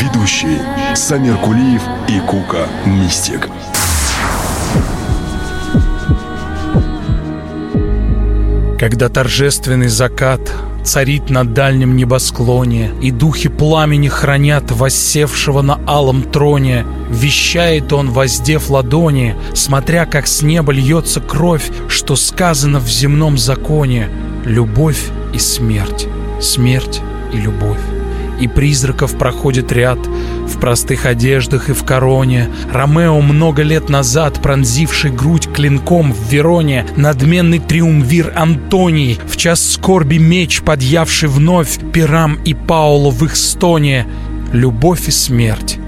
Ведущие Самир Кулиев и Кука Мистик Когда торжественный закат царит на дальнем небосклоне, И духи пламени хранят воссевшего на алом троне. Вещает он, воздев ладони, Смотря, как с неба льется кровь, Что сказано в земном законе — Любовь и смерть, смерть и любовь и призраков проходит ряд в простых одеждах и в короне. Ромео много лет назад, пронзивший грудь клинком в Вероне, надменный триумвир Антоний, в час скорби меч, подъявший вновь Пирам и Пауло в их стоне. Любовь и смерть,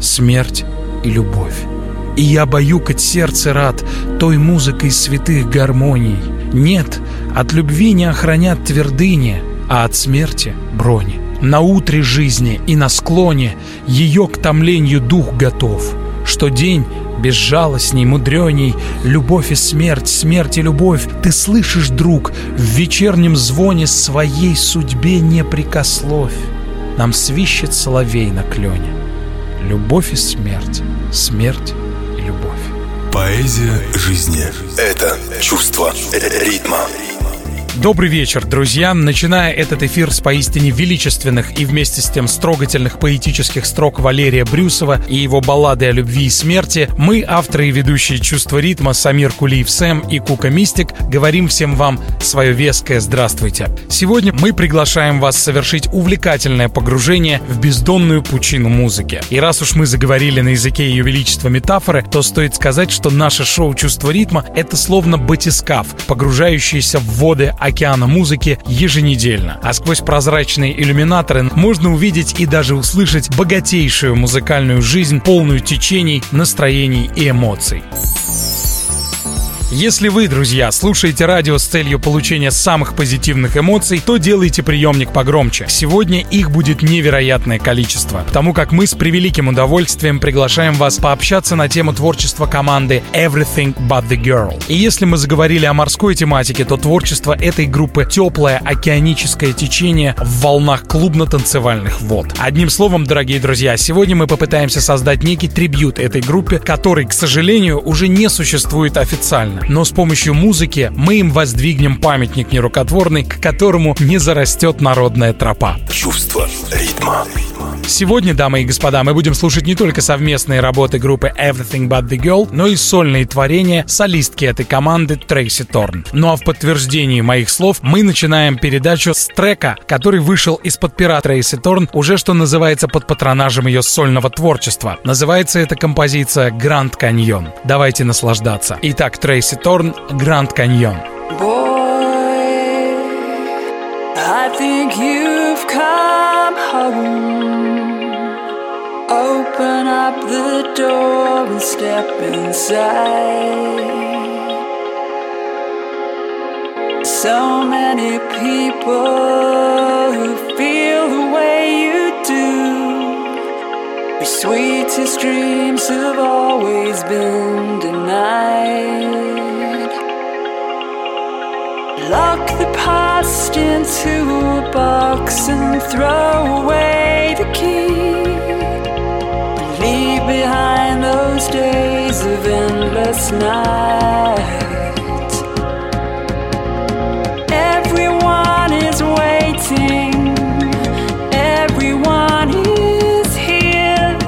смерть и любовь. И я баюкать сердце рад той музыкой святых гармоний. Нет, от любви не охранят твердыни, а от смерти — брони. На утре жизни и на склоне Ее к томлению дух готов, Что день безжалостней, мудреней, Любовь и смерть, смерть и любовь Ты слышишь, друг, в вечернем звоне Своей судьбе не прикословь. Нам свищет соловей на клене. Любовь и смерть, смерть и любовь. Поэзия жизни — это чувство ритма. Добрый вечер, друзья. Начиная этот эфир с поистине величественных и вместе с тем строгательных поэтических строк Валерия Брюсова и его баллады о любви и смерти, мы, авторы и ведущие «Чувство ритма» Самир Кулиев Сэм и Кука Мистик, говорим всем вам свое веское «Здравствуйте». Сегодня мы приглашаем вас совершить увлекательное погружение в бездонную пучину музыки. И раз уж мы заговорили на языке Ее Величества метафоры, то стоит сказать, что наше шоу «Чувство ритма» — это словно батискаф, погружающийся в воды океана музыки еженедельно. А сквозь прозрачные иллюминаторы можно увидеть и даже услышать богатейшую музыкальную жизнь, полную течений, настроений и эмоций. Если вы, друзья, слушаете радио с целью получения самых позитивных эмоций, то делайте приемник погромче. Сегодня их будет невероятное количество, потому как мы с превеликим удовольствием приглашаем вас пообщаться на тему творчества команды Everything But The Girl. И если мы заговорили о морской тематике, то творчество этой группы теплое океаническое течение в волнах клубно-танцевальных вод. Одним словом, дорогие друзья, сегодня мы попытаемся создать некий трибют этой группе, который, к сожалению, уже не существует официально но с помощью музыки мы им воздвигнем памятник нерукотворный, к которому не зарастет народная тропа. Чувство ритма. Сегодня, дамы и господа, мы будем слушать не только совместные работы группы Everything But The Girl, но и сольные творения солистки этой команды Трейси Торн. Ну а в подтверждении моих слов мы начинаем передачу с трека, который вышел из-под пера Трейси Торн уже, что называется, под патронажем ее сольного творчества. Называется эта композиция «Гранд Каньон». Давайте наслаждаться. Итак, Трейси Торн «Гранд Каньон». I think you've come home. And step inside. So many people who feel the way you do. Your sweetest dreams have always been denied. Lock the past into a box and throw away the key leave behind endless night. Everyone is waiting, everyone is here.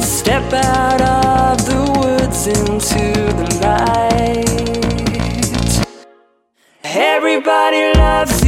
Step out of the woods into the light. Everybody loves you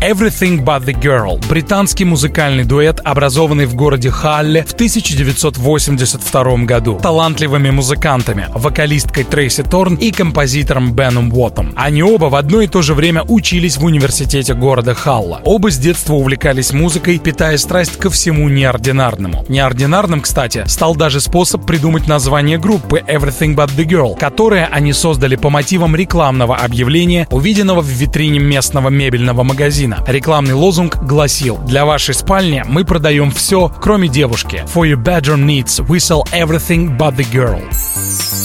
Everything But The Girl – британский музыкальный дуэт, образованный в городе Халле в 1982 году талантливыми музыкантами, вокалисткой Трейси Торн и композитором Беном Уоттом. Они оба в одно и то же время учились в университете города Халла. Оба с детства увлекались музыкой, питая страсть ко всему неординарному. Неординарным, кстати, стал даже способ придумать название группы Everything But The Girl, которое они создали по мотивам рекламного объявления, увиденного в витрине местного мебельного магазина. Рекламный лозунг гласил «Для вашей спальни мы продаем все, кроме девушки. For your bedroom needs, we sell everything but the girl».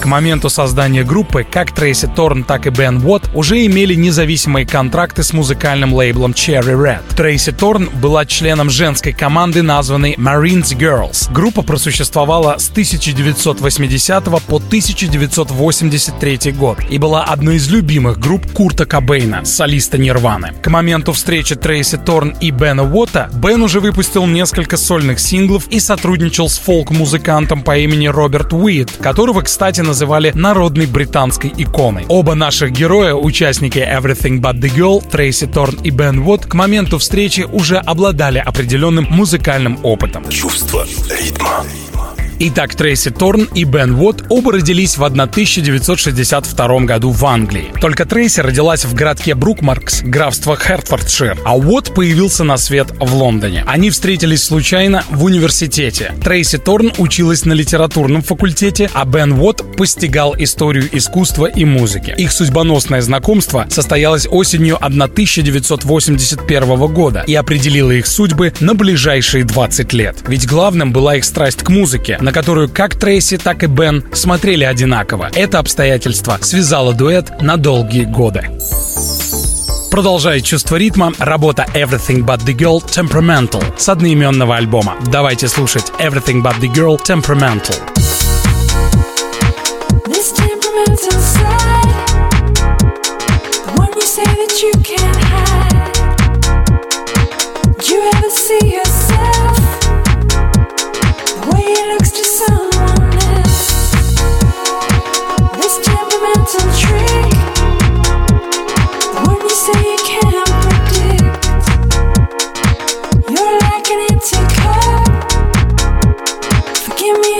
К моменту создания группы как Трейси Торн, так и Бен Уотт уже имели независимые контракты с музыкальным лейблом Cherry Red. Трейси Торн была членом женской команды, названной Marine Girls. Группа просуществовала с 1980 по 1983 год и была одной из любимых групп Курта Кобейна, солиста Нирваны. К моменту встречи Трейси Торн и Бена Уотта Бен уже выпустил несколько сольных синглов и сотрудничал с фолк-музыкантом по имени Роберт Уайетт, которого, кстати, называли народной британской иконой. Оба наших героя, участники Everything But The Girl, Трейси Торн и Бен Вуд, к моменту встречи уже обладали определенным музыкальным опытом. Чувство ритма. Итак, Трейси Торн и Бен Вуд оба родились в 1962 году в Англии. Только Трейси родилась в городке Брукмаркс, графство Хертфордшир, а Уот появился на свет в Лондоне. Они встретились случайно в университете. Трейси Торн училась на литературном факультете, а Бен Уот постигал историю искусства и музыки. Их судьбоносное знакомство состоялось осенью 1981 года и определило их судьбы на ближайшие 20 лет. Ведь главным была их страсть к музыке, на которую как Трейси, так и Бен смотрели одинаково. Это обстоятельство связало дуэт на долгие годы. Продолжает чувство ритма работа Everything But The Girl Temperamental с одноименного альбома. Давайте слушать Everything But The Girl Temperamental. This you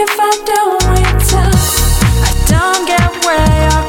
if I don't wait up. I don't get where you're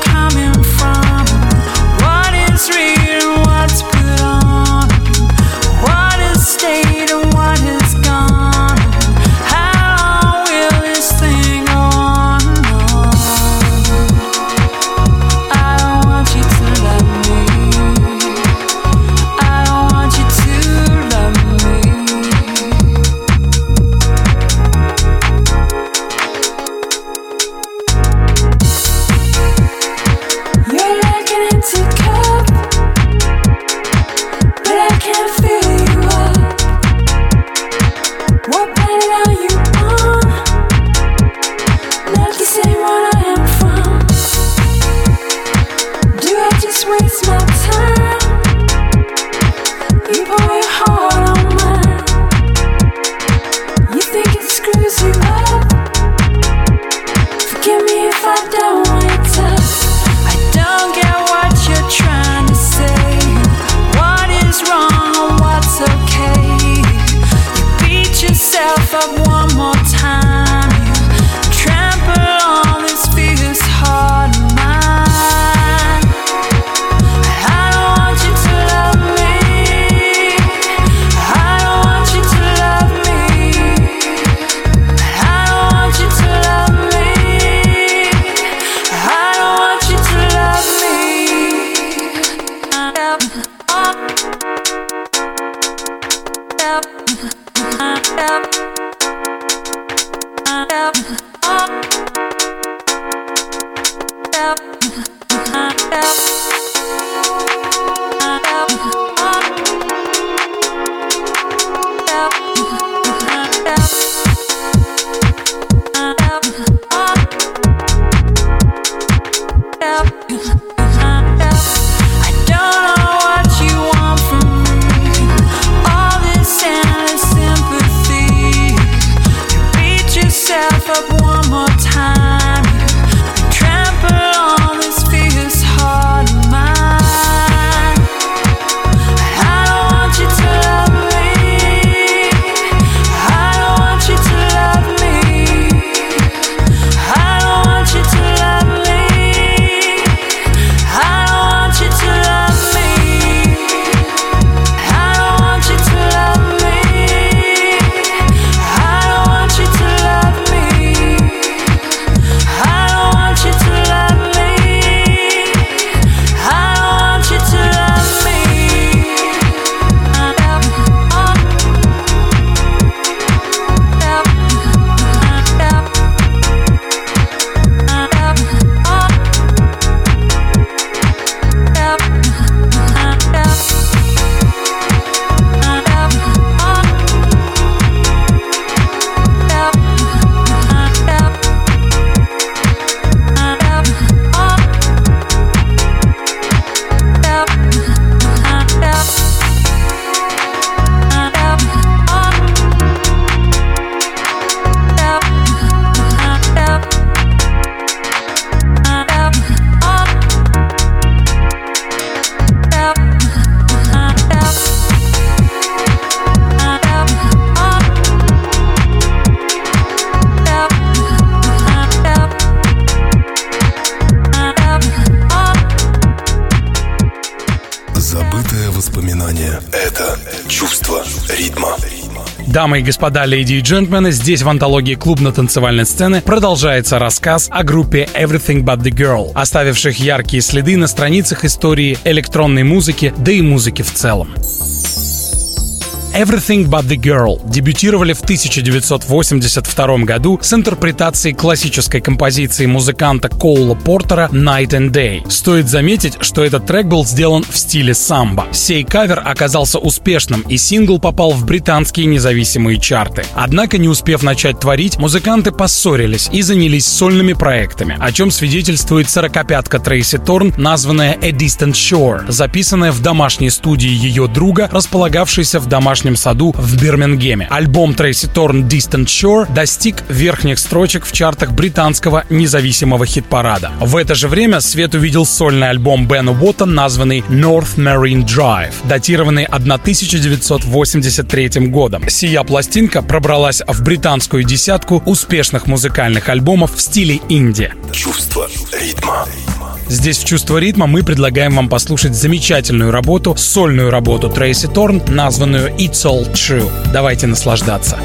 Дамы и господа, леди и джентльмены, здесь в антологии клубно-танцевальной сцены продолжается рассказ о группе Everything But The Girl, оставивших яркие следы на страницах истории электронной музыки, да и музыки в целом. Everything But The Girl дебютировали в 1982 году с интерпретацией классической композиции музыканта Коула Портера «Night and Day». Стоит заметить, что этот трек был сделан в стиле самбо. Сей кавер оказался успешным, и сингл попал в британские независимые чарты. Однако, не успев начать творить, музыканты поссорились и занялись сольными проектами, о чем свидетельствует сорокопятка Трейси Торн, названная «A Distant Shore», записанная в домашней студии ее друга, располагавшейся в домашнем домашнем саду в Бирмингеме. Альбом Трейси Торн Distant Shore достиг верхних строчек в чартах британского независимого хит-парада. В это же время свет увидел сольный альбом Бена Уотта, названный North Marine Drive, датированный 1983 годом. Сия пластинка пробралась в британскую десятку успешных музыкальных альбомов в стиле инди. Чувство ритма. Здесь в «Чувство ритма» мы предлагаем вам послушать замечательную работу, сольную работу Трейси Торн, названную «It's All True». Давайте наслаждаться.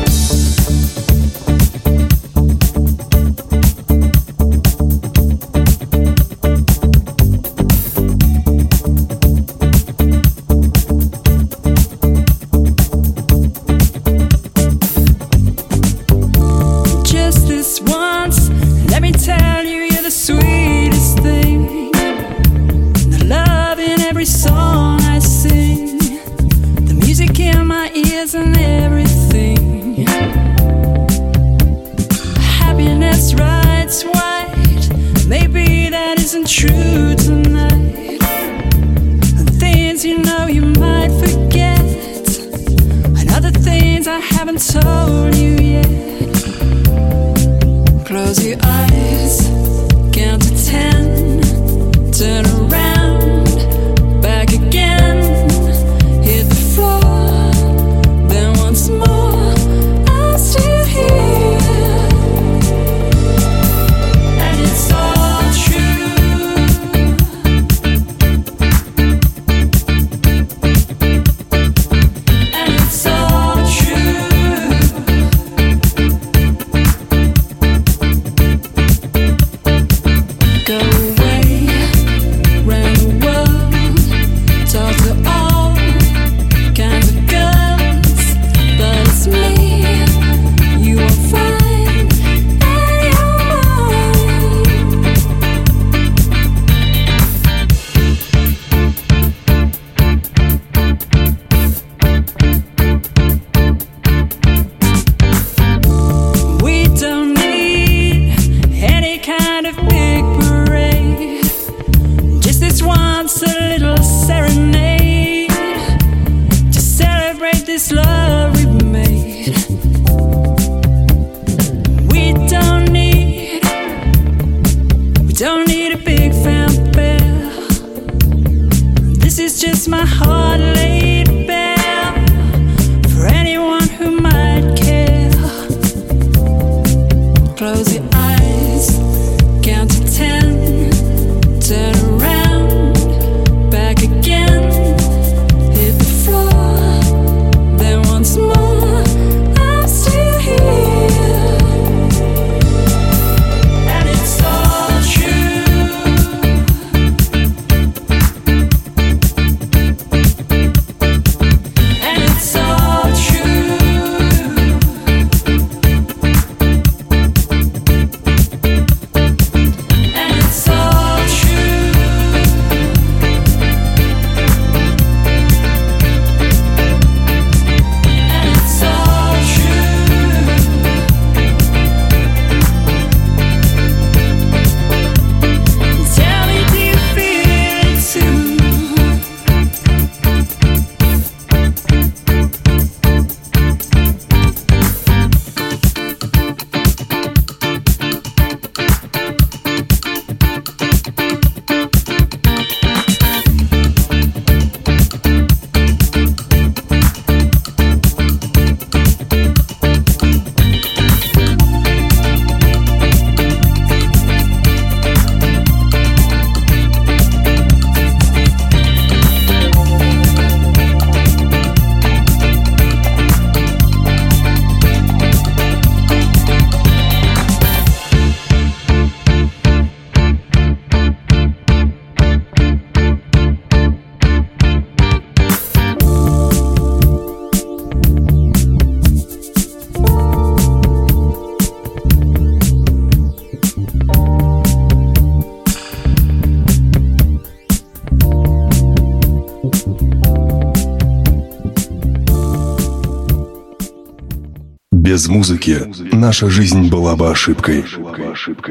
Наша жизнь была бы ошибкой.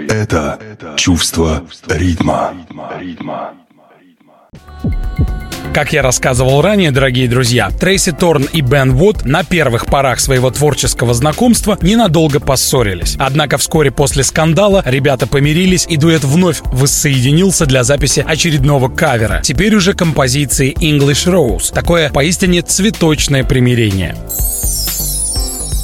Это чувство ритма. Как я рассказывал ранее, дорогие друзья, Трейси Торн и Бен Вуд на первых порах своего творческого знакомства ненадолго поссорились. Однако вскоре после скандала ребята помирились и дуэт вновь воссоединился для записи очередного кавера. Теперь уже композиции English Rose. Такое поистине цветочное примирение.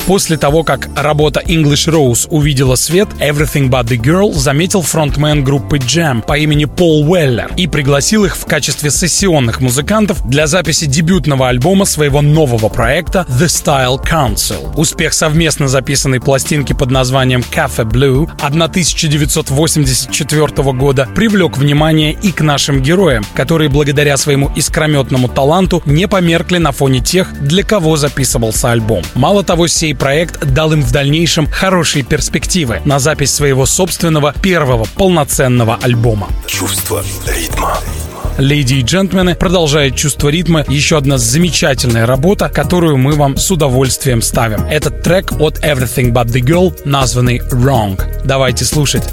После того, как работа English Rose увидела свет, Everything But The Girl заметил фронтмен группы Jam по имени Пол Уэллер и пригласил их в качестве сессионных музыкантов для записи дебютного альбома своего нового проекта The Style Council. Успех совместно записанной пластинки под названием Cafe Blue 1984 года привлек внимание и к нашим героям, которые благодаря своему искрометному таланту не померкли на фоне тех, для кого записывался альбом. Мало того, сей проект дал им в дальнейшем хорошие перспективы на запись своего собственного первого полноценного альбома. Чувство ритма. Леди и джентльмены, продолжает чувство ритма еще одна замечательная работа, которую мы вам с удовольствием ставим. Этот трек от Everything But The Girl, названный Wrong. Давайте слушать.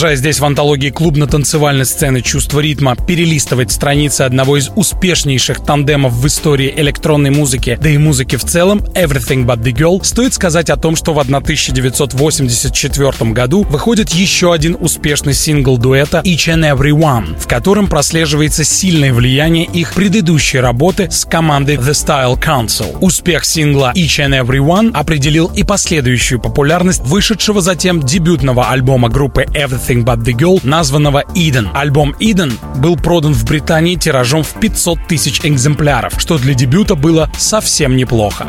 Продолжая здесь в антологии клубно-танцевальной сцены «Чувство ритма» перелистывать страницы одного из успешнейших тандемов в истории электронной музыки, да и музыки в целом, «Everything But The Girl», стоит сказать о том, что в 1984 году выходит еще один успешный сингл дуэта «Each and Every One», в котором прослеживается сильное влияние их предыдущей работы с командой The Style Council. Успех сингла «Each and Every One» определил и последующую популярность вышедшего затем дебютного альбома группы Everything But The Girl, названного Eden. Альбом Eden был продан в Британии тиражом в 500 тысяч экземпляров, что для дебюта было совсем неплохо.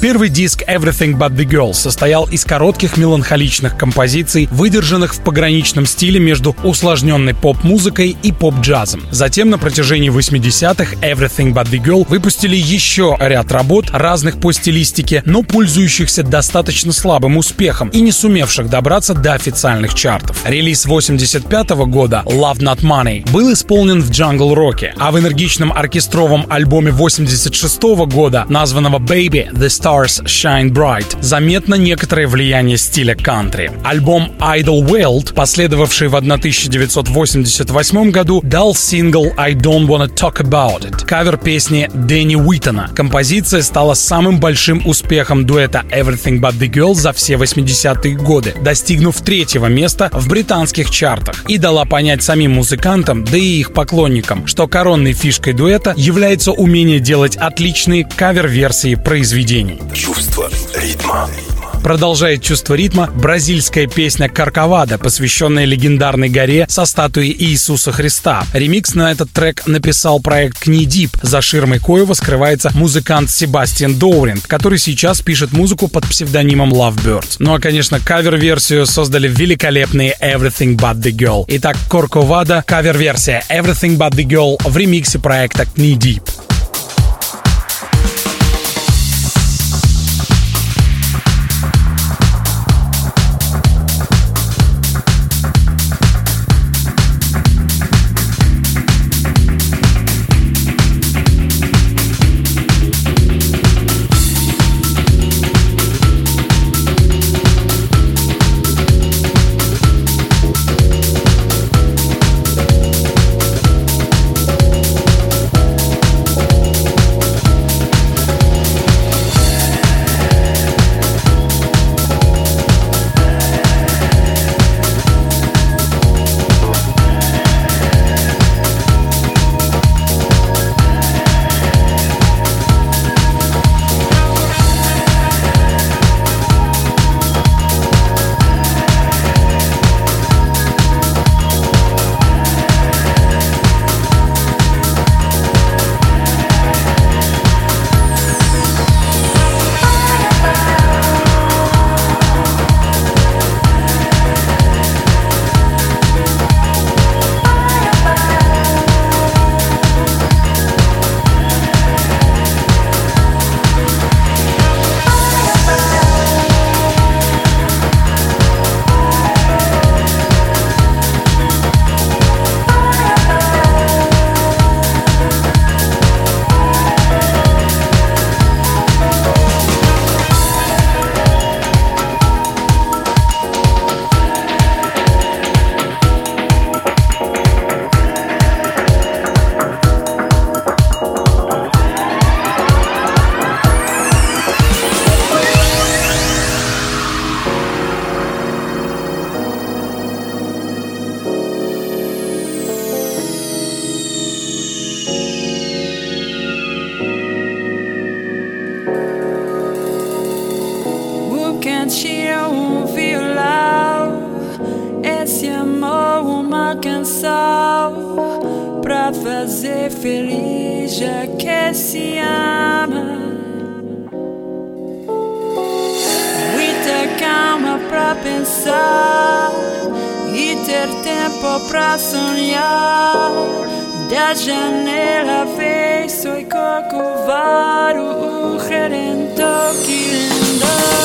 Первый диск Everything But The Girl состоял из коротких меланхоличных композиций, выдержанных в пограничном стиле между усложненной поп-музыкой и поп-джазом. Затем на протяжении 80-х Everything But The Girl выпустили еще ряд работ, разных по стилистике, но пользующихся достаточно слабым успехом и не сумевших добраться до официальных чартов. Релиз 85 -го года Love Not Money был исполнен в Rock, а в энергичном оркестровом альбоме 86 -го года, названного Baby The Star Stars Shine Bright заметно некоторое влияние стиля кантри. Альбом Idle World, последовавший в 1988 году, дал сингл I Don't Wanna Talk About It, кавер песни Дэнни Уитона. Композиция стала самым большим успехом дуэта Everything But The Girl за все 80-е годы, достигнув третьего места в британских чартах и дала понять самим музыкантам, да и их поклонникам, что коронной фишкой дуэта является умение делать отличные кавер-версии произведений. Чувство ритма. Продолжает чувство ритма бразильская песня «Карковада», посвященная легендарной горе со статуей Иисуса Христа. Ремикс на этот трек написал проект Книдип, за ширмой коего скрывается музыкант Себастьян Доуринг, который сейчас пишет музыку под псевдонимом Lovebird. Ну а, конечно, кавер-версию создали великолепные Everything But The Girl. Итак, Корковада, кавер-версия Everything But The Girl в ремиксе проекта Книдип. pra sonhar. Da janela veio coco corcovado o gerente querendo.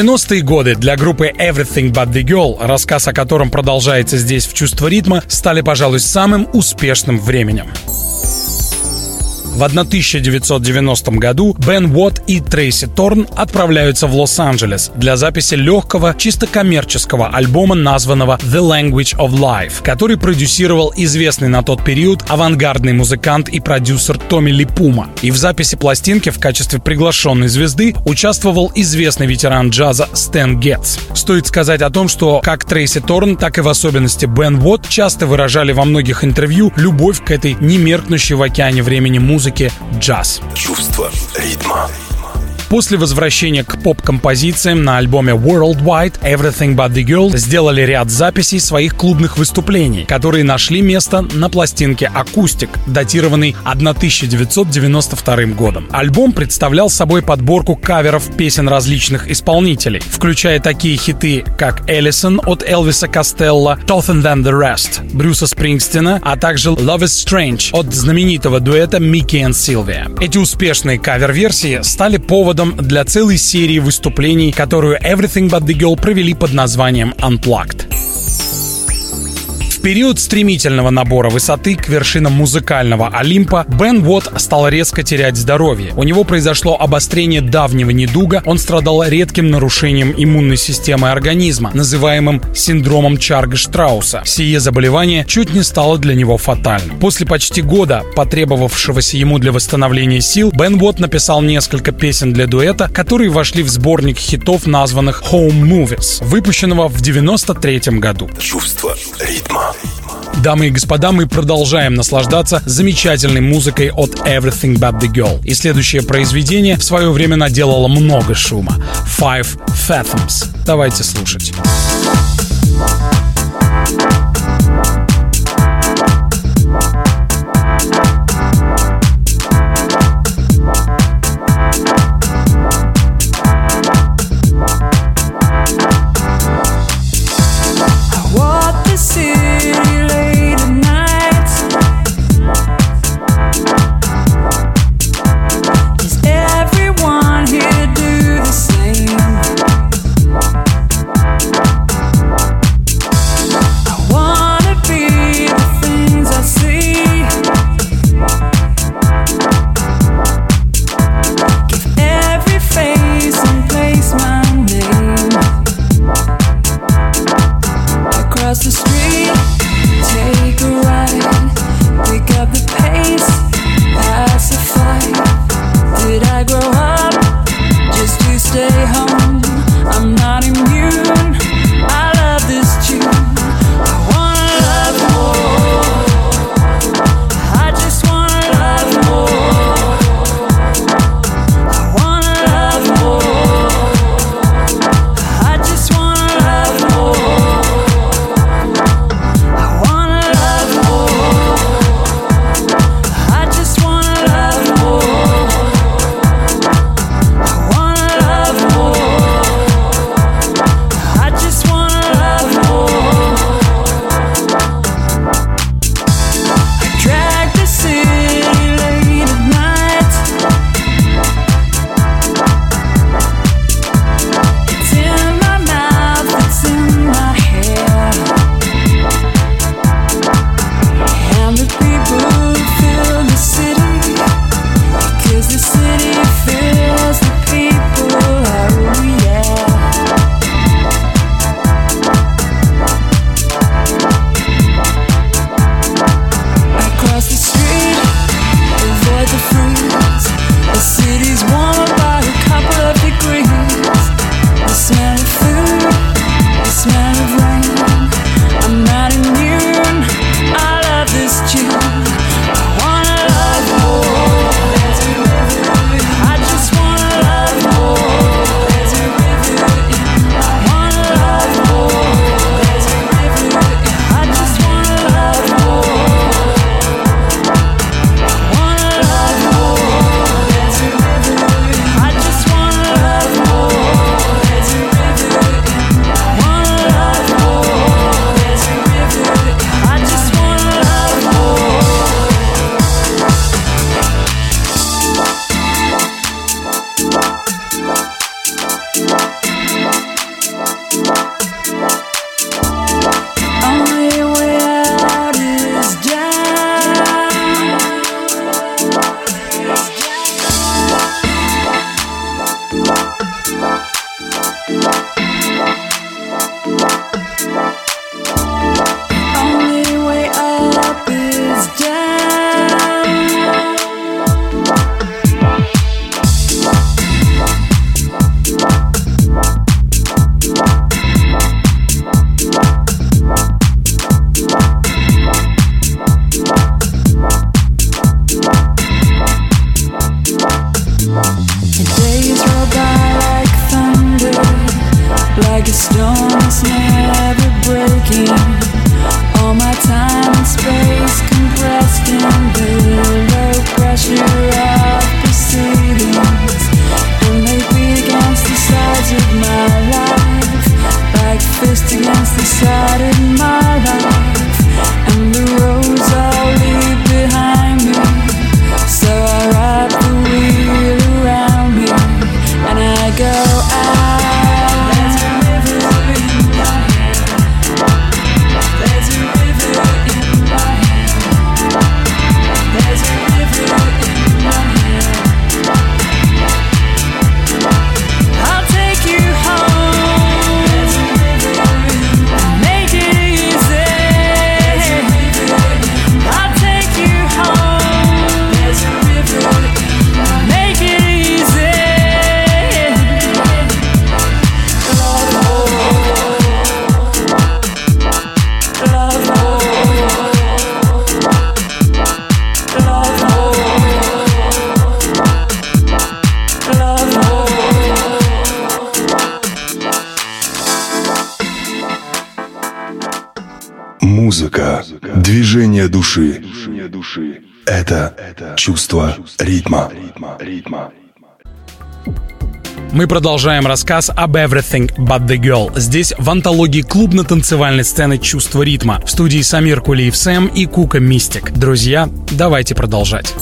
90-е годы для группы Everything But The Girl, рассказ о котором продолжается здесь в «Чувство ритма», стали, пожалуй, самым успешным временем. В 1990 году Бен Уотт и Трейси Торн отправляются в Лос-Анджелес для записи легкого, чисто коммерческого альбома, названного The Language of Life, который продюсировал известный на тот период авангардный музыкант и продюсер Томми Липума. И в записи пластинки в качестве приглашенной звезды участвовал известный ветеран джаза Стэн Гетц. Стоит сказать о том, что как Трейси Торн, так и в особенности Бен Уотт часто выражали во многих интервью любовь к этой немеркнущей в океане времени музыке музыке джаз. Чувство ритма. После возвращения к поп-композициям на альбоме Worldwide Everything But The Girl сделали ряд записей своих клубных выступлений, которые нашли место на пластинке «Акустик», датированной 1992 годом. Альбом представлял собой подборку каверов песен различных исполнителей, включая такие хиты, как «Эллисон» от Элвиса Костелла, «Tougher Than The Rest» Брюса Спрингстина, а также «Love Is Strange» от знаменитого дуэта Микки и Силвия. Эти успешные кавер-версии стали поводом поводом для целой серии выступлений, которую Everything But The Girl провели под названием Unplugged. Период стремительного набора высоты к вершинам музыкального Олимпа Бен Уотт стал резко терять здоровье. У него произошло обострение давнего недуга, он страдал редким нарушением иммунной системы организма, называемым синдромом Чарга-Штрауса. Сие заболевание чуть не стало для него фатальным. После почти года, потребовавшегося ему для восстановления сил, Бен Уотт написал несколько песен для дуэта, которые вошли в сборник хитов, названных Home Movies, выпущенного в 93 году. Чувство ритма. Дамы и господа, мы продолжаем наслаждаться замечательной музыкой от Everything But The Girl. И следующее произведение в свое время наделало много шума. Five Fathoms. Давайте слушать. Чувство ритма. Мы продолжаем рассказ об Everything But The Girl. Здесь в антологии клубно-танцевальной сцены «Чувство ритма». В студии Самир Кулиев Сэм и Кука Мистик. Друзья, давайте продолжать.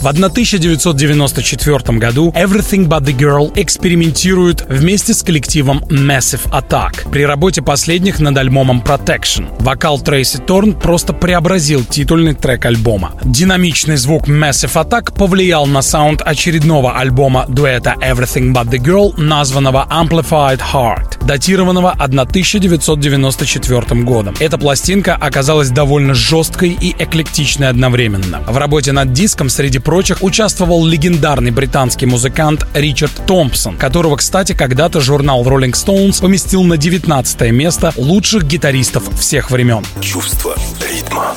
В 1994 году Everything But The Girl экспериментирует вместе с коллективом Massive Attack при работе последних над альбомом Protection. Вокал Трейси Торн просто преобразил титульный трек альбома. Динамичный звук Massive Attack повлиял на саунд очередного альбома дуэта Everything But The Girl, названного Amplified Heart, датированного 1994 годом. Эта пластинка оказалась довольно жесткой и эклектичной одновременно. В работе над диском среди прочих участвовал легендарный британский музыкант Ричард Томпсон, которого, кстати, когда-то журнал Rolling Stones поместил на 19 место лучших гитаристов всех времен. Чувство ритма.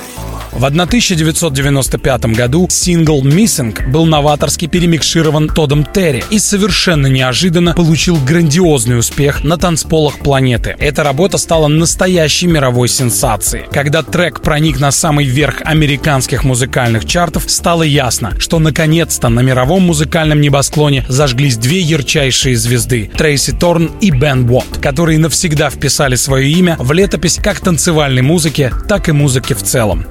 В 1995 году сингл «Missing» был новаторски перемикширован Тодом Терри и совершенно неожиданно получил грандиозный успех на танцполах планеты. Эта работа стала настоящей мировой сенсацией. Когда трек проник на самый верх американских музыкальных чартов, стало ясно, что наконец-то на мировом музыкальном небосклоне зажглись две ярчайшие звезды — Трейси Торн и Бен Уотт, которые навсегда вписали свое имя в летопись как танцевальной музыки, так и музыки в целом.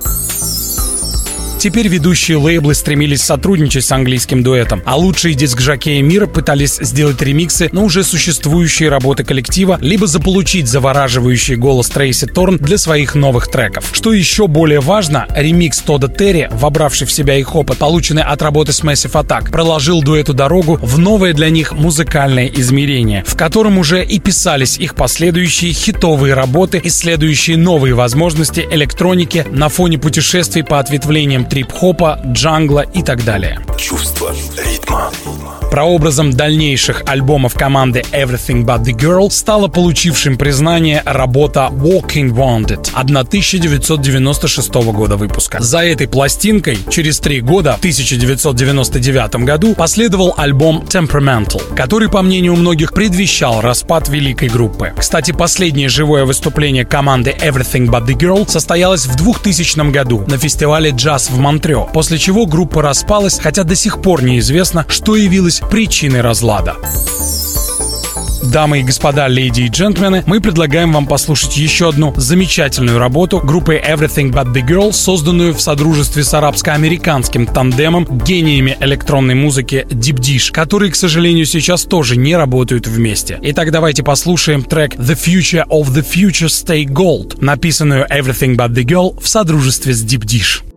Теперь ведущие лейблы стремились сотрудничать с английским дуэтом, а лучшие диск-жокеи мира пытались сделать ремиксы на уже существующие работы коллектива, либо заполучить завораживающий голос Трейси Торн для своих новых треков. Что еще более важно, ремикс Тода Терри, вобравший в себя их опыт, полученный от работы с Massive Attack, проложил дуэту дорогу в новое для них музыкальное измерение, в котором уже и писались их последующие хитовые работы, исследующие новые возможности электроники на фоне путешествий по ответвлениям трип-хопа, джангла и так далее. Чувство ритма. Прообразом дальнейших альбомов команды Everything But The Girl стала получившим признание работа Walking Wounded 1996 года выпуска. За этой пластинкой через три года, в 1999 году, последовал альбом Temperamental, который, по мнению многих, предвещал распад великой группы. Кстати, последнее живое выступление команды Everything But The Girl состоялось в 2000 году на фестивале «Джаз» в Монтрео, после чего группа распалась, хотя до сих пор неизвестно, что явилось причиной разлада. Дамы и господа, леди и джентльмены, мы предлагаем вам послушать еще одну замечательную работу группы Everything But The Girl, созданную в содружестве с арабско-американским тандемом гениями электронной музыки Deep Dish, которые, к сожалению, сейчас тоже не работают вместе. Итак, давайте послушаем трек The Future of the Future Stay Gold, написанную Everything But The Girl в содружестве с Deep Dish.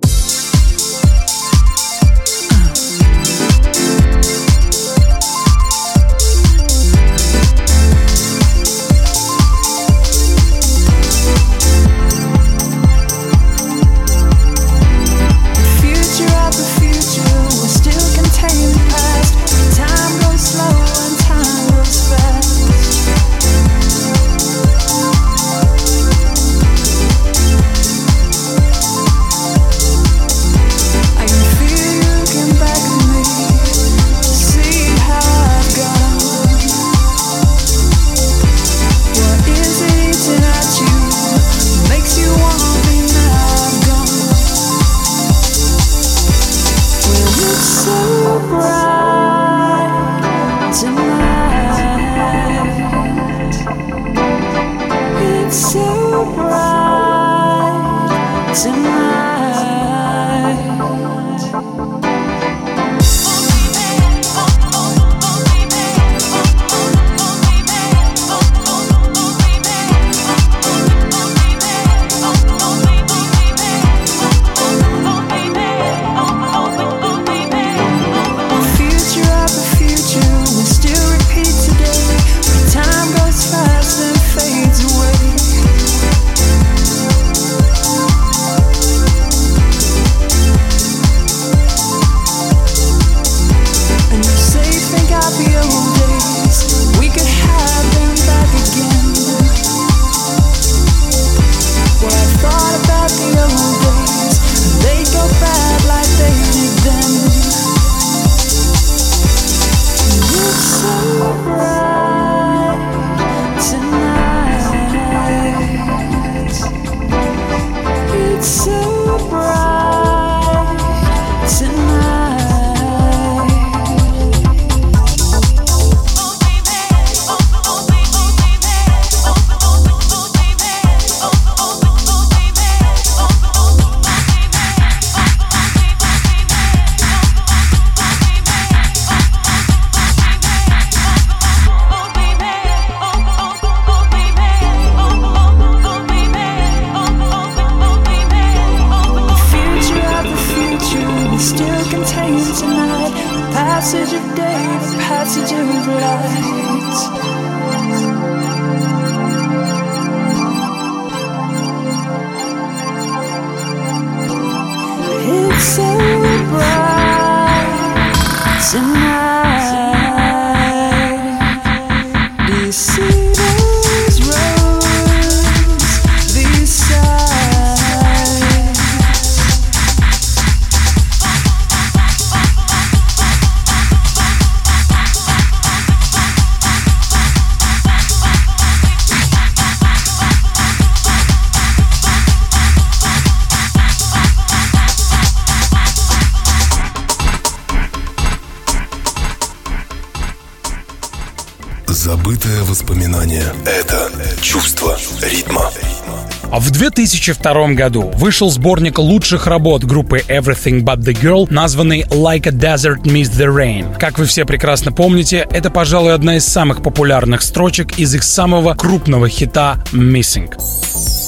2002 году вышел сборник лучших работ группы Everything But The Girl, названный Like a Desert Meets The Rain. Как вы все прекрасно помните, это, пожалуй, одна из самых популярных строчек из их самого крупного хита Missing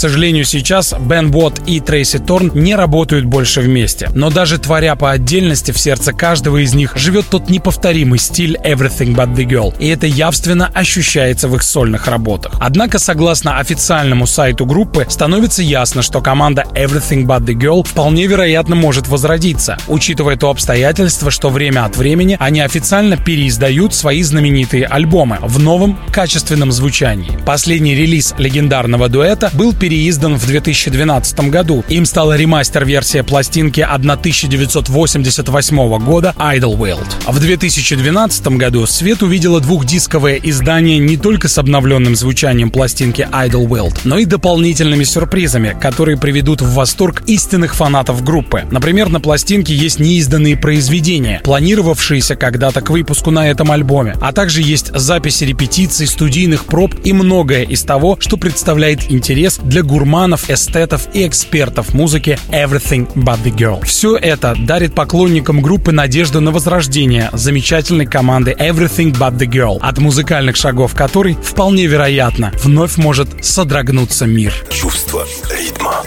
сожалению, сейчас Бен Бот и Трейси Торн не работают больше вместе. Но даже творя по отдельности, в сердце каждого из них живет тот неповторимый стиль Everything But The Girl. И это явственно ощущается в их сольных работах. Однако, согласно официальному сайту группы, становится ясно, что команда Everything But The Girl вполне вероятно может возродиться, учитывая то обстоятельство, что время от времени они официально переиздают свои знаменитые альбомы в новом качественном звучании. Последний релиз легендарного дуэта был перед переиздан в 2012 году. Им стала ремастер-версия пластинки 1988 года Idlewild. В 2012 году свет увидело двухдисковое издание не только с обновленным звучанием пластинки Idlewild, но и дополнительными сюрпризами, которые приведут в восторг истинных фанатов группы. Например, на пластинке есть неизданные произведения, планировавшиеся когда-то к выпуску на этом альбоме, а также есть записи репетиций, студийных проб и многое из того, что представляет интерес для для гурманов, эстетов и экспертов музыки Everything But The Girl. Все это дарит поклонникам группы надежду на возрождение замечательной команды Everything But The Girl, от музыкальных шагов которой, вполне вероятно, вновь может содрогнуться мир. Чувство ритма.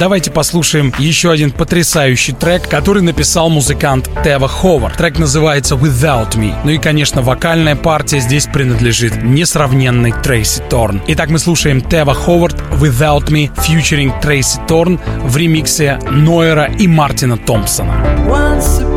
Давайте послушаем еще один потрясающий трек, который написал музыкант Тева Ховард. Трек называется Without Me. Ну и, конечно, вокальная партия здесь принадлежит несравненной Трейси Торн. Итак, мы слушаем Тева Ховард Without Me featuring Трейси Торн в ремиксе Нойера и Мартина Томпсона. Once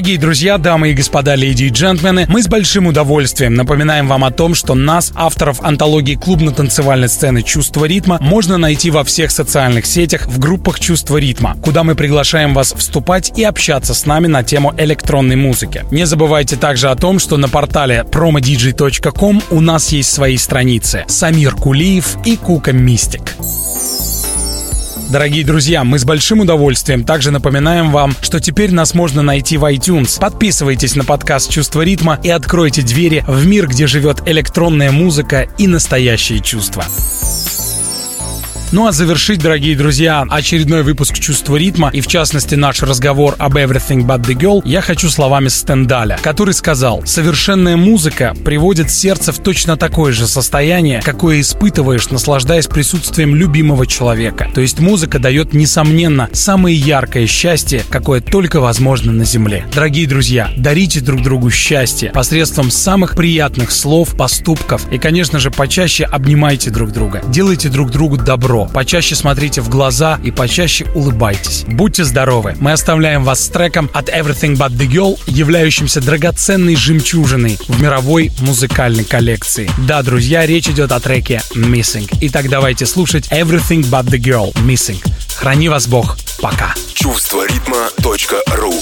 Дорогие друзья, дамы и господа, леди и джентльмены, мы с большим удовольствием напоминаем вам о том, что нас, авторов антологии клубно-танцевальной сцены «Чувство ритма», можно найти во всех социальных сетях в группах «Чувство ритма», куда мы приглашаем вас вступать и общаться с нами на тему электронной музыки. Не забывайте также о том, что на портале promodj.com у нас есть свои страницы Самир Кулиев и Кука Мистик. Дорогие друзья, мы с большим удовольствием также напоминаем вам, что теперь нас можно найти в iTunes. Подписывайтесь на подкаст «Чувство ритма» и откройте двери в мир, где живет электронная музыка и настоящие чувства. Ну а завершить, дорогие друзья, очередной выпуск «Чувство ритма» и в частности наш разговор об Everything But The Girl я хочу словами Стендаля, который сказал «Совершенная музыка приводит сердце в точно такое же состояние, какое испытываешь, наслаждаясь присутствием любимого человека. То есть музыка дает, несомненно, самое яркое счастье, какое только возможно на Земле. Дорогие друзья, дарите друг другу счастье посредством самых приятных слов, поступков и, конечно же, почаще обнимайте друг друга, делайте друг другу добро, Почаще смотрите в глаза и почаще улыбайтесь. Будьте здоровы. Мы оставляем вас с треком от Everything But The Girl, являющимся драгоценной жемчужиной в мировой музыкальной коллекции. Да, друзья, речь идет о треке Missing. Итак, давайте слушать Everything But The Girl Missing. Храни вас Бог. Пока. Чувство ритма.ру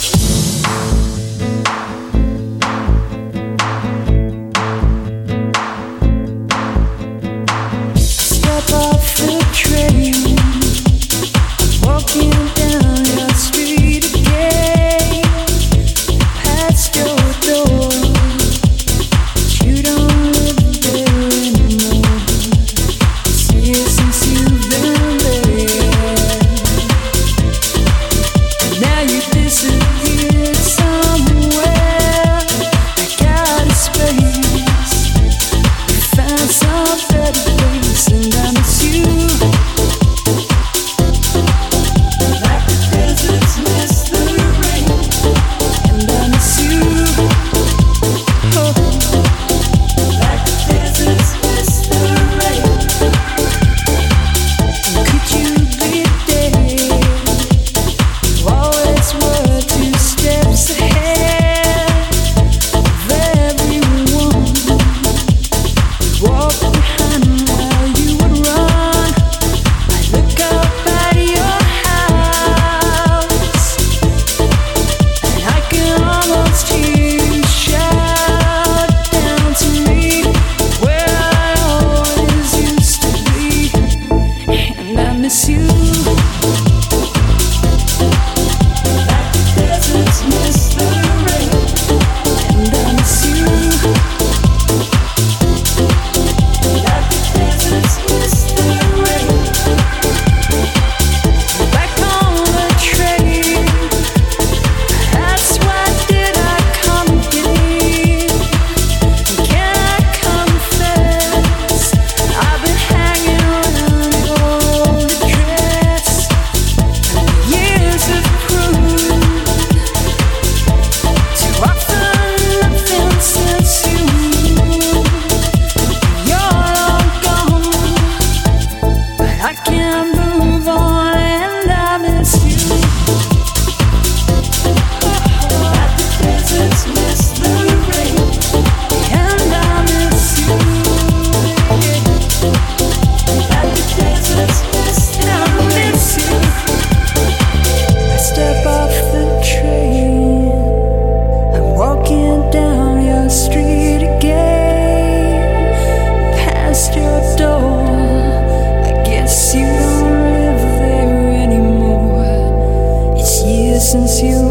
since you